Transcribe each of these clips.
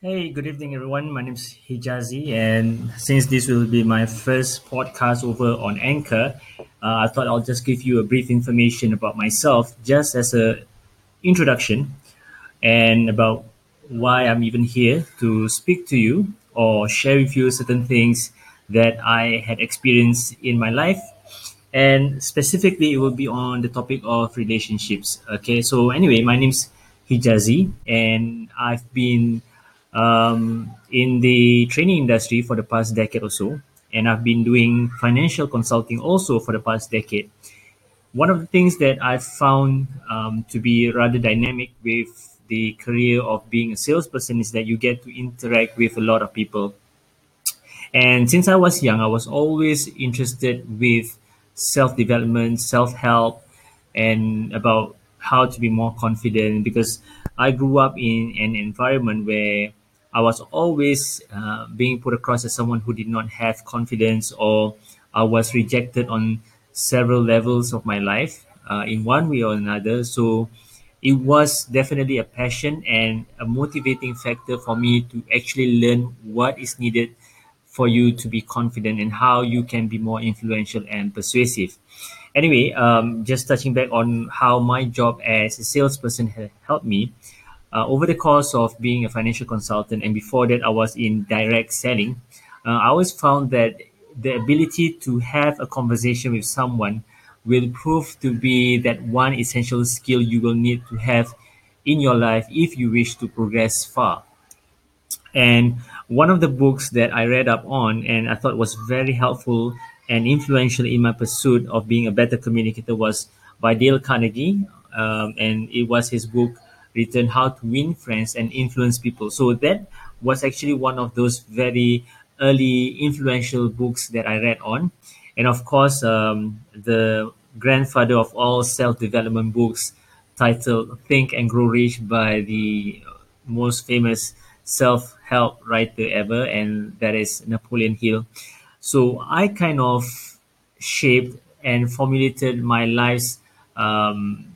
Hey, good evening, everyone. My name is Hijazi, and since this will be my first podcast over on Anchor, uh, I thought I'll just give you a brief information about myself, just as a introduction, and about why I'm even here to speak to you or share with you certain things that I had experienced in my life, and specifically, it will be on the topic of relationships. Okay, so anyway, my name's Hijazi, and I've been um, in the training industry for the past decade or so, and I've been doing financial consulting also for the past decade. One of the things that I've found um, to be rather dynamic with the career of being a salesperson is that you get to interact with a lot of people. And since I was young, I was always interested with self development, self help, and about how to be more confident because I grew up in an environment where I was always uh, being put across as someone who did not have confidence or I was rejected on several levels of my life uh, in one way or another. So it was definitely a passion and a motivating factor for me to actually learn what is needed for you to be confident and how you can be more influential and persuasive. Anyway, um, just touching back on how my job as a salesperson helped me. Uh, over the course of being a financial consultant, and before that, I was in direct selling. Uh, I always found that the ability to have a conversation with someone will prove to be that one essential skill you will need to have in your life if you wish to progress far. And one of the books that I read up on and I thought was very helpful and influential in my pursuit of being a better communicator was by Dale Carnegie. Um, and it was his book written How to Win Friends and Influence People. So that was actually one of those very early influential books that I read on. And of course, um, the grandfather of all self development books, titled Think and Grow Rich by the most famous self help writer ever, and that is Napoleon Hill. So I kind of shaped and formulated my life's um,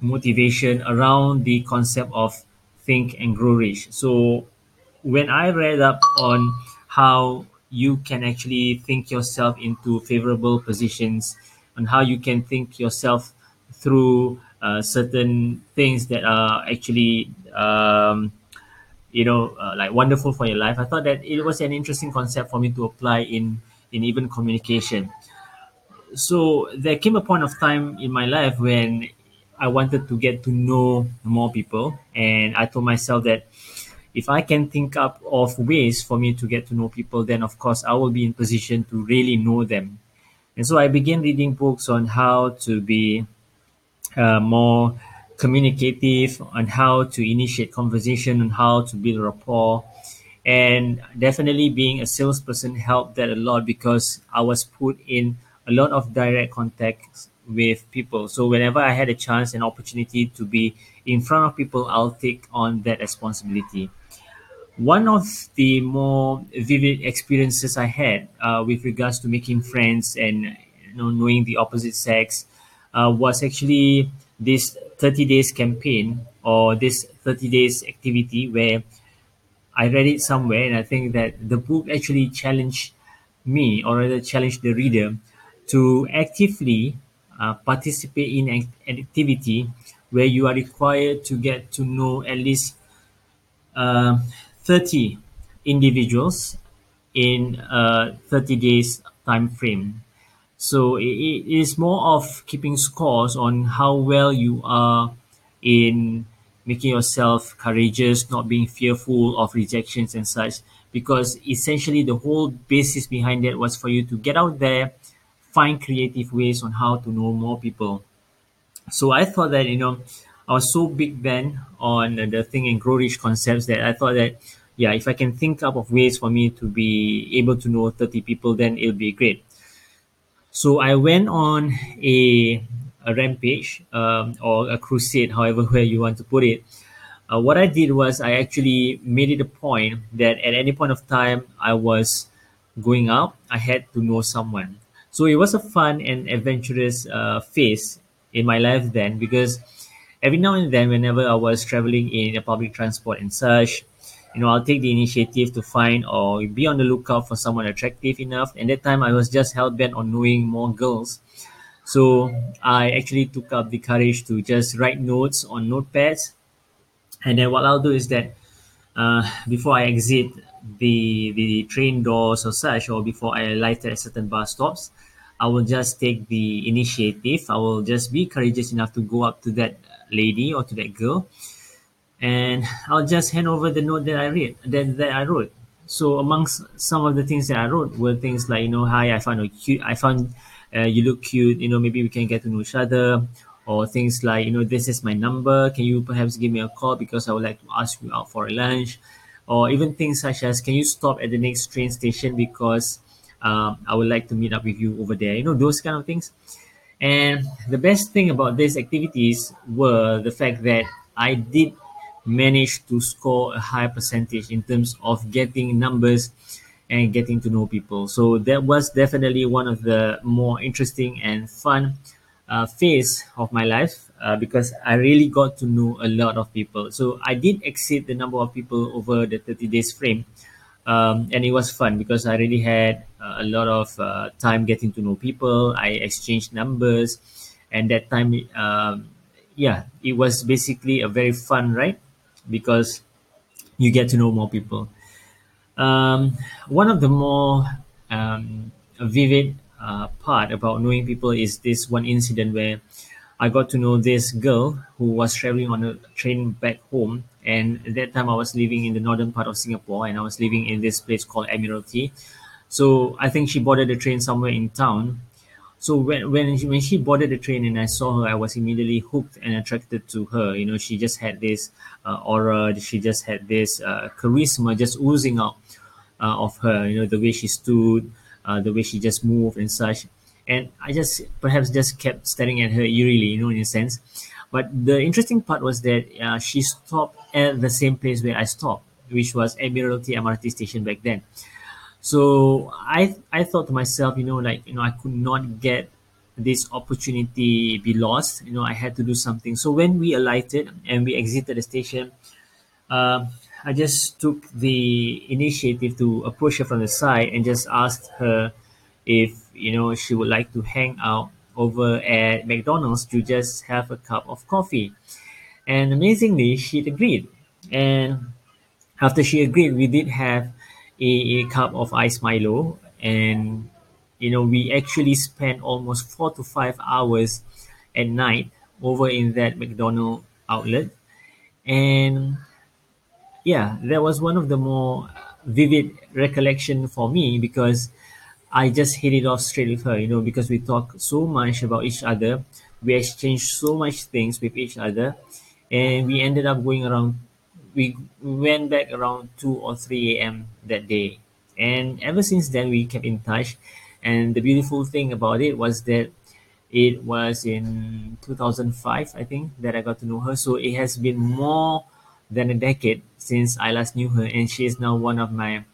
motivation around the concept of think and grow rich. So when I read up on how you can actually think yourself into favorable positions and how you can think yourself through uh, certain things that are actually um, you know uh, like wonderful for your life i thought that it was an interesting concept for me to apply in in even communication so there came a point of time in my life when I wanted to get to know more people, and I told myself that if I can think up of ways for me to get to know people, then of course I will be in position to really know them. And so I began reading books on how to be uh, more communicative, on how to initiate conversation, on how to build rapport. And definitely being a salesperson helped that a lot because I was put in a lot of direct contact with people. So whenever I had a chance and opportunity to be in front of people, I'll take on that responsibility. One of the more vivid experiences I had uh, with regards to making friends and you know, knowing the opposite sex uh, was actually this 30 days campaign or this 30 days activity where I read it somewhere and I think that the book actually challenged me or rather challenged the reader to actively participate in an activity where you are required to get to know at least uh, 30 individuals in a 30 days time frame. So it is more of keeping scores on how well you are in making yourself courageous, not being fearful of rejections and such. Because essentially, the whole basis behind that was for you to get out there, find creative ways on how to know more people. So I thought that, you know, I was so big then on the Think and Grow Rich concepts that I thought that, yeah, if I can think up of ways for me to be able to know 30 people, then it'll be great. So I went on a, a rampage um, or a crusade, however where you want to put it. Uh, what I did was I actually made it a point that at any point of time I was going out, I had to know someone. So it was a fun and adventurous uh, phase in my life then because every now and then, whenever I was traveling in a public transport and such, you know, I'll take the initiative to find or be on the lookout for someone attractive enough. And that time I was just hell bent on knowing more girls. So I actually took up the courage to just write notes on notepads. And then what I'll do is that before I exit the the train doors or such, or before I alight at certain bus stops, I will just take the initiative. I will just be courageous enough to go up to that lady or to that girl and I'll just hand over the note that I read that, that I wrote. So amongst some of the things that I wrote were things like you know, hi, I found you cute. I found uh, you look cute. You know, maybe we can get to know each other, or things like you know, this is my number. Can you perhaps give me a call because I would like to ask you out for lunch, or even things such as can you stop at the next train station because um, I would like to meet up with you over there. You know, those kind of things. And the best thing about these activities were the fact that I did manage to score a high percentage in terms of getting numbers and getting to know people. So that was definitely one of the more interesting and fun uh, phase of my life uh, because I really got to know a lot of people. So I did exceed the number of people over the 30 days frame. Um, and it was fun because I really had uh, a lot of uh, time getting to know people. I exchanged numbers, and that time, um, yeah, it was basically a very fun ride because you get to know more people. Um, one of the more um, vivid uh, part about knowing people is this one incident where I got to know this girl who was traveling on a train back home. And at that time, I was living in the northern part of Singapore and I was living in this place called Admiralty. So I think she boarded the train somewhere in town so when when she, when she boarded the train and I saw her, I was immediately hooked and attracted to her. You know, she just had this uh, aura. She just had this uh, charisma just oozing out uh, of her. You know, the way she stood, uh, the way she just moved and such. And I just perhaps just kept staring at her eerily, you know, in a sense. But the interesting part was that uh, she stopped at the same place where I stopped, which was Admiralty MRT station back then. So I I thought to myself, you know, like you know, I could not get this opportunity be lost. You know, I had to do something. So when we alighted and we exited the station, uh, I just took the initiative to approach her from the side and just asked her if you know she would like to hang out over at McDonald's to just have a cup of coffee. And amazingly, she agreed. And after she agreed, we did have a, a cup of ice Milo, and you know we actually spent almost four to five hours at night over in that McDonald outlet, and yeah, that was one of the more vivid recollection for me because I just hit it off straight with her, you know, because we talk so much about each other, we exchanged so much things with each other, and we ended up going around we went back around 2 or 3 a.m. that day. And ever since then, we kept in touch. And the beautiful thing about it was that it was in 2005, I think, that I got to know her. So it has been more than a decade since I last knew her. And she is now one of my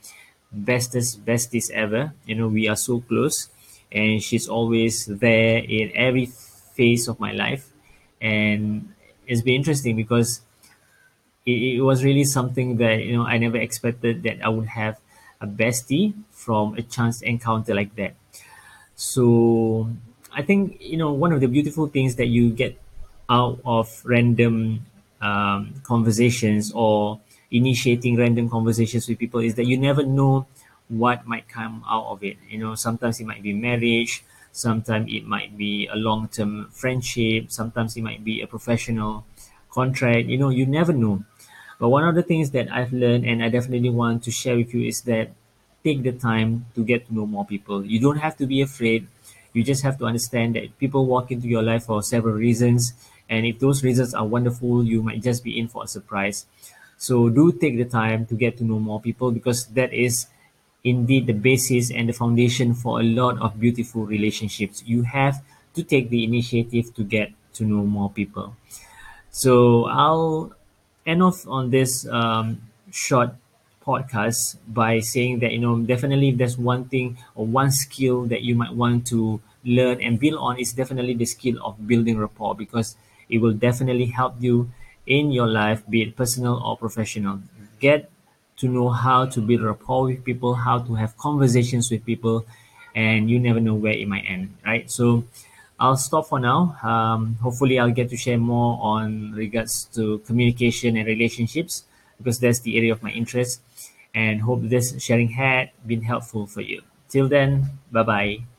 bestest besties ever. You know, we are so close. And she's always there in every phase of my life. And it's been interesting because it, it was really something that you know I never expected that I would have a bestie from a chance encounter like that. So I think you know one of the beautiful things that you get out of random um, conversations or initiating random conversations with people is that you never know what might come out of it. You know, sometimes it might be marriage, sometimes it might be a long term friendship, sometimes it might be a professional contract. You know, you never know. But one of the things that I've learned and I definitely want to share with you is that take the time to get to know more people. You don't have to be afraid. You just have to understand that people walk into your life for several reasons. And if those reasons are wonderful, you might just be in for a surprise. So do take the time to get to know more people because that is indeed the basis and the foundation for a lot of beautiful relationships. You have to take the initiative to get to know more people. So I'll end off on this um, short podcast by saying that you know definitely if there's one thing or one skill that you might want to learn and build on is definitely the skill of building rapport because it will definitely help you in your life be it personal or professional get to know how to build rapport with people, how to have conversations with people, and you never know where it might end, right? So I'll stop for now. Um, hopefully, I'll get to share more on regards to communication and relationships because that's the area of my interest. And hope this sharing had been helpful for you. Till then, bye bye.